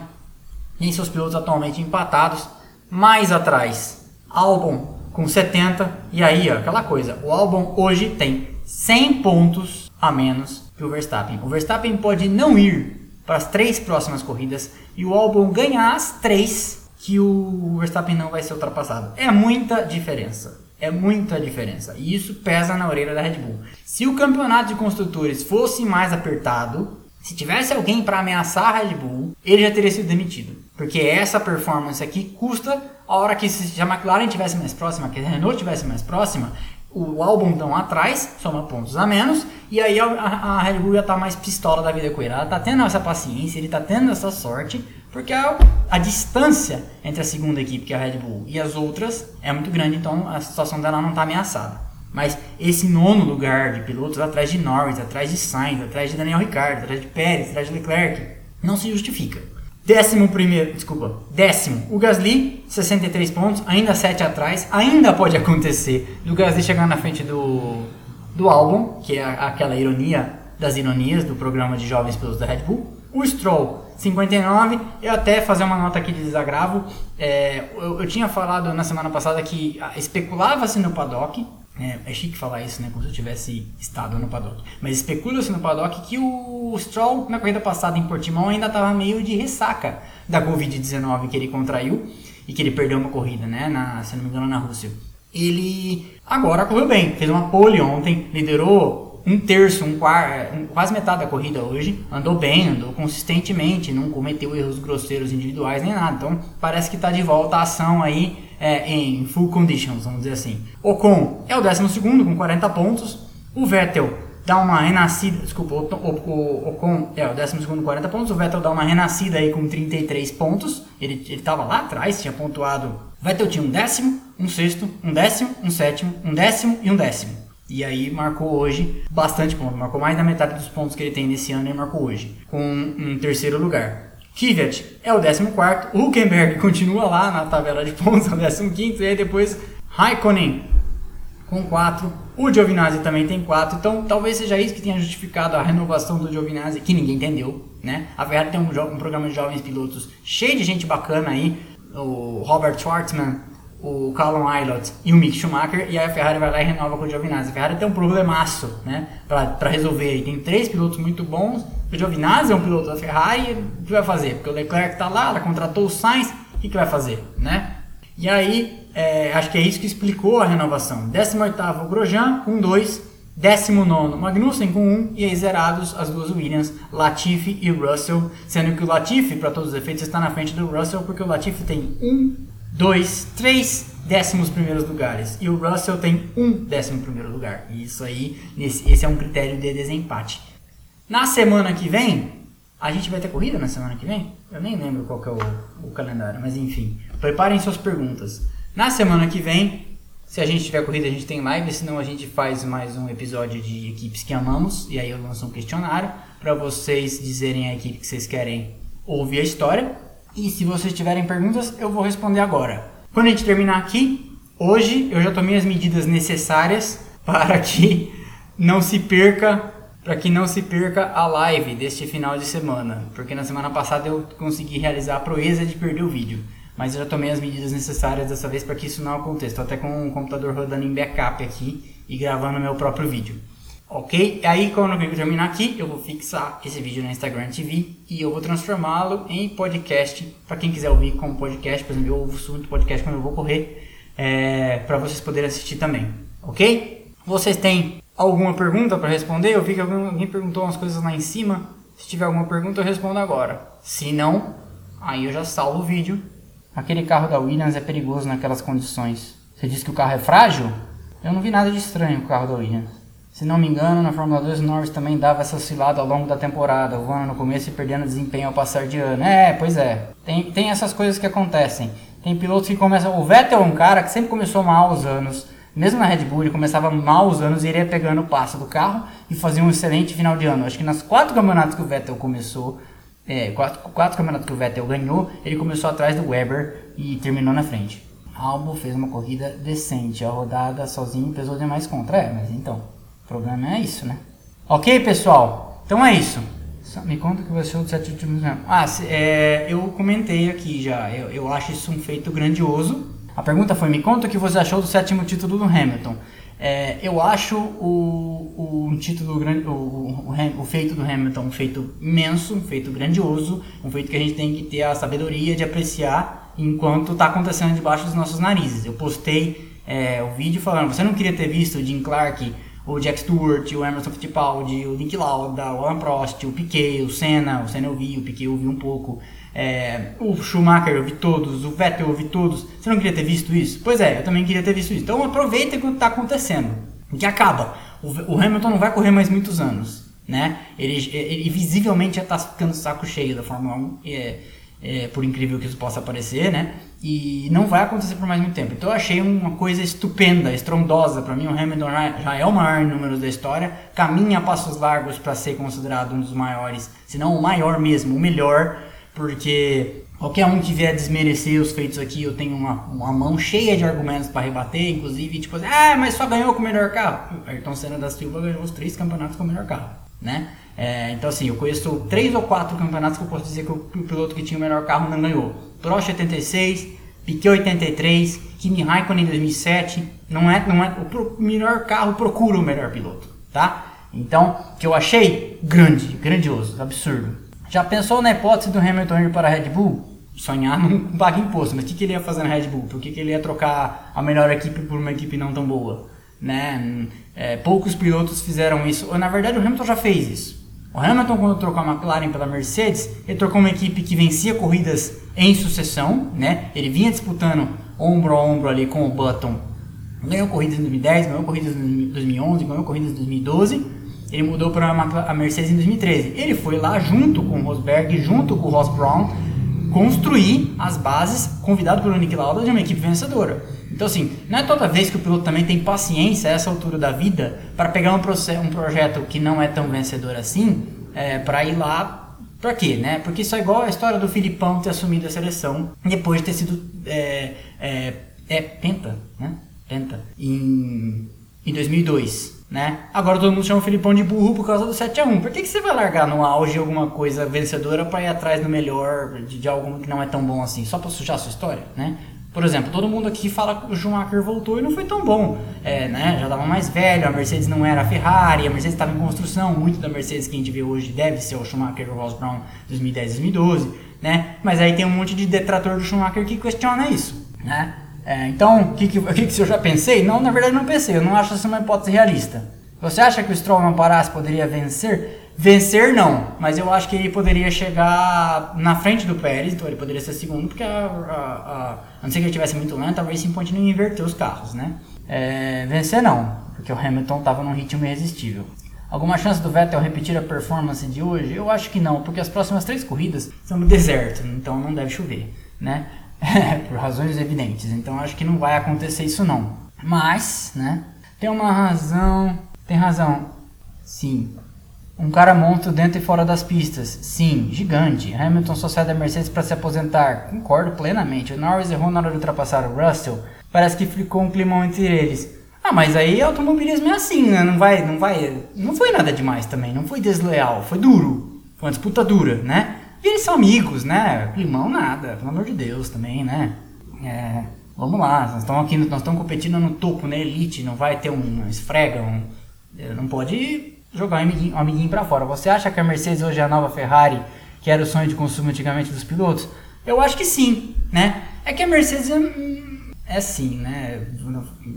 tem seus pilotos atualmente empatados. Mais atrás, Albon com 70, e aí, ó, aquela coisa, o Albon hoje tem 100 pontos a menos que o Verstappen. O Verstappen pode não ir para as três próximas corridas e o Albon ganhar as três que o Verstappen não vai ser ultrapassado. É muita diferença. É muita diferença. E isso pesa na orelha da Red Bull. Se o campeonato de construtores fosse mais apertado, se tivesse alguém para ameaçar a Red Bull, ele já teria sido demitido. Porque essa performance aqui custa a hora que se a McLaren tivesse mais próxima, que a Renault tivesse mais próxima, o álbum tão atrás, soma pontos a menos, e aí a, a, Red Bull já tá mais pistola da vida com ele. Ela tá tendo essa paciência, ele tá tendo essa sorte, porque a, a distância entre a segunda equipe, que é a Red Bull, e as outras é muito grande, então a situação dela não tá ameaçada. Mas esse nono lugar de pilotos atrás de Norris, atrás de Sainz, atrás de Daniel Ricciardo, atrás de Pérez, atrás de Leclerc, não se justifica. Décimo primeiro, desculpa, décimo, o Gasly, 63 pontos, ainda 7 atrás, ainda pode acontecer do Gasly chegar na frente do, do álbum, que é aquela ironia das ironias do programa de jovens pilotos da Red Bull. O Stroll, 59, eu até fazer uma nota aqui de desagravo, é, eu, eu tinha falado na semana passada que especulava-se no paddock é, é chique falar isso, né? Como se eu tivesse estado no paddock. Mas especula-se no paddock que o Stroll, na corrida passada em Portimão, ainda estava meio de ressaca da Covid-19 que ele contraiu e que ele perdeu uma corrida, né? Na, se não me engano, na Rússia. Ele agora correu bem, fez uma pole ontem, liderou um terço, um quarto, quase metade da corrida hoje, andou bem, andou consistentemente, não cometeu erros grosseiros individuais nem nada. Então parece que está de volta a ação aí é, em full conditions, vamos dizer assim. Ocon é o 12 com 40 pontos. O Vettel dá uma renascida, desculpa, o, o, o Ocon é o 12 com 40 pontos. O Vettel dá uma renascida aí com 33 pontos. Ele estava lá atrás, tinha pontuado. O Vettel tinha um décimo, um sexto, um décimo, um sétimo, um décimo e um décimo. E aí marcou hoje bastante ponto, marcou mais da metade dos pontos que ele tem nesse ano e marcou hoje, com um terceiro lugar. Kvyat é o 14, Huckenberg continua lá na tabela de pontos, é o 15, e aí depois Raikkonen com 4, o Giovinazzi também tem 4, então talvez seja isso que tenha justificado a renovação do Giovinazzi, que ninguém entendeu, né? A Ferrari tem um, um programa de jovens pilotos cheio de gente bacana aí, o Robert Schwartzman, o Callum Aylott e o Mick Schumacher, e a Ferrari vai lá e renova com o Giovinazzi. A Ferrari tem um problemaço, né, para resolver aí. Tem três pilotos muito bons, o Giovinazzi é um piloto da Ferrari, o que vai fazer? Porque o Leclerc está lá, ela contratou o Sainz, o que, que vai fazer, né? E aí, é, acho que é isso que explicou a renovação. 18º o Grosjean com 2, 19 Magnussen com 1 um, e aí zerados as duas Williams, Latifi e Russell, sendo que o Latifi, para todos os efeitos, está na frente do Russell porque o Latifi tem 1, 2, 3 décimos primeiros lugares e o Russell tem um décimo primeiro lugar. E isso aí, esse é um critério de desempate. Na semana que vem, a gente vai ter corrida na semana que vem? Eu nem lembro qual é o, o calendário, mas enfim. Preparem suas perguntas. Na semana que vem, se a gente tiver corrida, a gente tem live, senão a gente faz mais um episódio de equipes que amamos, e aí eu lanço um questionário para vocês dizerem a equipe que vocês querem ouvir a história. E se vocês tiverem perguntas, eu vou responder agora. Quando a gente terminar aqui, hoje eu já tomei as medidas necessárias para que não se perca para que não se perca a live deste final de semana, porque na semana passada eu consegui realizar a proeza de perder o vídeo, mas eu já tomei as medidas necessárias dessa vez para que isso não aconteça. Estou até com um computador rodando em backup aqui e gravando meu próprio vídeo. Ok? Aí quando eu terminar aqui, eu vou fixar esse vídeo na Instagram TV e eu vou transformá-lo em podcast para quem quiser ouvir como podcast. Por exemplo, eu ouço muito podcast quando eu vou correr, é, para vocês poderem assistir também. Ok? Vocês têm alguma pergunta para responder? Eu vi que alguém, perguntou umas coisas lá em cima. Se tiver alguma pergunta, eu respondo agora. Se não, aí eu já salvo o vídeo. Aquele carro da Williams é perigoso naquelas condições. Você disse que o carro é frágil? Eu não vi nada de estranho com o carro da Williams. Se não me engano, na Fórmula 2 o Norris também dava essa oscilada ao longo da temporada, voando no começo e perdendo desempenho ao passar de ano. É, pois é. Tem, tem essas coisas que acontecem. Tem pilotos que começam. O Vettel é um cara que sempre começou mal os anos. Mesmo na Red Bull, ele começava mal os anos e iria pegando o passo do carro e fazia um excelente final de ano. Acho que nas quatro campeonatos que o Vettel começou, é, quatro, quatro campeonatos que o Vettel ganhou, ele começou atrás do Weber e terminou na frente. Albon fez uma corrida decente, a rodada sozinho pesou demais contra. É, mas então. O problema é isso, né? Ok, pessoal? Então é isso. Me conta o que você achou dos sete últimos anos. Ah, é, eu comentei aqui já. Eu, eu acho isso um feito grandioso. A pergunta foi: me conta o que você achou do sétimo título do Hamilton. É, eu acho o, o título grande, o, o, o, feito do Hamilton um feito imenso, um feito grandioso, um feito que a gente tem que ter a sabedoria de apreciar enquanto está acontecendo debaixo dos nossos narizes. Eu postei é, o vídeo falando: você não queria ter visto o Jim Clark o Jack Stewart, o Emerson Fittipaldi, o Nick Lauda, o Alan Prost, o Piquet, o Senna, o Senna eu vi, o Piquet eu vi um pouco, é, o Schumacher eu vi todos, o Vettel eu vi todos. Você não queria ter visto isso? Pois é, eu também queria ter visto isso. Então aproveita o que está acontecendo, que acaba. O, o, Hamilton não vai correr mais muitos anos, né? Ele, ele visivelmente já está ficando saco cheio da Fórmula 1. É, é, por incrível que isso possa parecer, né? E não vai acontecer por mais muito tempo. Então eu achei uma coisa estupenda, estrondosa para mim. O Hamilton já, é o maior número da história, caminha a passos largos para ser considerado um dos maiores, se não o maior mesmo, o melhor, porque qualquer um que vier desmerecer os feitos aqui, eu tenho uma, uma mão cheia de argumentos para rebater, inclusive tipo assim, ah, mas só ganhou com o melhor carro. Ayrton Senna da Silva ganhou os três campeonatos com o melhor carro, né? É, então, assim, eu conheço três ou quatro campeonatos que eu posso dizer que o, o piloto que tinha o melhor carro não ganhou. Prost 86, Piquet 83, Kimi Raikkonen em 2007. Não é, não é, o melhor carro procura o melhor piloto, tá? Então, que eu achei grande, grandioso, absurdo. Já pensou na hipótese do Hamilton ir para a Red Bull? Sonhar não paga imposto, mas o que, que ele ia fazer na Red Bull? Por que, que ele ia trocar a melhor equipe por uma equipe não tão boa? Né? É, poucos pilotos fizeram isso. Ou, na verdade, o Hamilton já fez isso. O Hamilton, quando trocou a McLaren pela Mercedes, ele trocou uma equipe que vencia corridas em sucessão, né? Ele vinha disputando ombro a ombro ali com o Button. Ganhou corridas em 2010, ganhou corridas em 2011, ganhou corridas em 2012. Ele mudou para a Mercedes em 2013. Ele foi lá junto com o Rosberg, junto com o Ross Brown, construir as bases, convidado pelo Nick Lauda, de uma equipe vencedora. Então, assim, não é toda vez que o piloto também tem paciência a essa altura da vida para pegar um, um, projeto que não é tão vencedor assim, é, para ir lá. Pra quê, né? Porque isso é igual a história do Filipão ter assumido a seleção depois de ter sido. É, é, é penta, né? Penta. Em, em 2002 né? Agora todo mundo chama o Filipão de burro por causa do 7x1. Por que, que você vai largar no auge alguma coisa vencedora para ir atrás do melhor, de, de algo que não é tão bom assim? Só para sujar a sua história, né? Por exemplo, todo mundo aqui fala que o Schumacher voltou e não foi tão bom. É, né? Já estava mais velho, a Mercedes não era a Ferrari, a Mercedes estava em construção. Muito da Mercedes que a gente vê hoje deve ser o Schumacher e o Ross Brown 2010, 2012. Né? Mas aí tem um monte de detrator do Schumacher que questiona isso. Né? É, então, o que, que, que, que eu já pensei? Não, na verdade não pensei. Eu não acho essa uma hipótese realista. Você acha que o Stroll não parasse poderia vencer? Vencer não, mas eu acho que ele poderia chegar na frente do Pérez, então ele poderia ser segundo, porque a, a, a, a não ser que ele tivesse muito lento, a Racing Point não inverter os carros, né? É, vencer não, porque o Hamilton estava num ritmo irresistível. Alguma chance do Vettel repetir a performance de hoje? Eu acho que não, porque as próximas três corridas são no deserto, então não deve chover, né? Por razões evidentes, então acho que não vai acontecer isso não. Mas, né? Tem uma razão, tem razão, sim. Um cara monstro dentro e fora das pistas. Sim, gigante. Hamilton só sai da Mercedes para se aposentar. Concordo plenamente. O Norris errou na hora de ultrapassar o Russell. Parece que ficou um climão entre eles. Ah, mas aí automobilismo é assim, né? Não vai, não vai. Não foi nada demais também. Não foi desleal. Foi duro. Foi uma disputa dura, né? E eles são amigos, né? Climão nada. Pelo amor de Deus também, né? É, vamos lá. Nós estamos aqui, nós estamos competindo no topo, na né? elite. Não vai ter um esfrega, um Não pode jogar o amiguinho, o amiguinho para fora. Você acha que a Mercedes hoje é a nova Ferrari, que era o sonho de consumo antigamente dos pilotos? Eu acho que sim, né? É que a Mercedes é, é assim, né?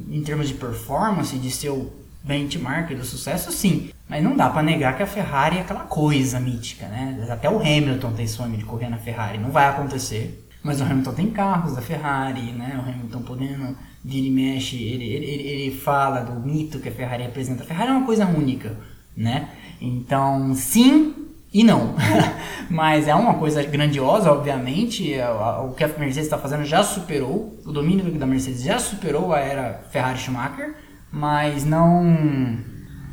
Em termos de performance, de seu benchmark do sucesso, sim. Mas não dá para negar que a Ferrari é aquela coisa mítica, né? Até o Hamilton tem sonho de correr na Ferrari. Não vai acontecer. Mas o Hamilton tem carros da Ferrari, né? O Hamilton podendo vir e mexe, ele, ele, ele fala do mito que a Ferrari representa. A Ferrari é uma coisa única, né? Então, sim e não. Mas é uma coisa grandiosa, obviamente. É, o que a Mercedes está fazendo já superou, o domínio da Mercedes já superou a era Ferrari-Schumacher, mas não,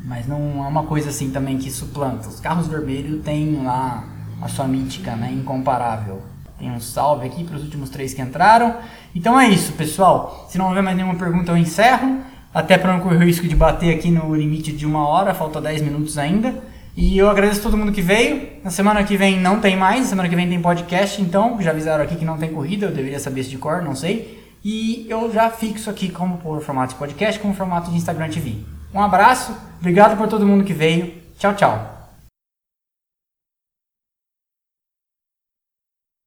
mas não é uma coisa assim também que suplanta. Os carros vermelhos têm lá a sua mítica, né? Incomparável. Tem um salve aqui para os últimos três que entraram. Então é isso, pessoal. Se não houver mais nenhuma pergunta, eu encerro. Até para não correr o risco de bater aqui no limite de uma hora, falta 10 minutos ainda. E eu agradeço a todo mundo que veio. Na semana que vem não tem mais, na semana que vem tem podcast, então já avisaram aqui que não tem corrida, eu deveria saber isso de cor, não sei. E eu já fixo aqui como por formato de podcast, como formato de Instagram TV. Um abraço, obrigado por todo mundo que veio. Tchau, tchau.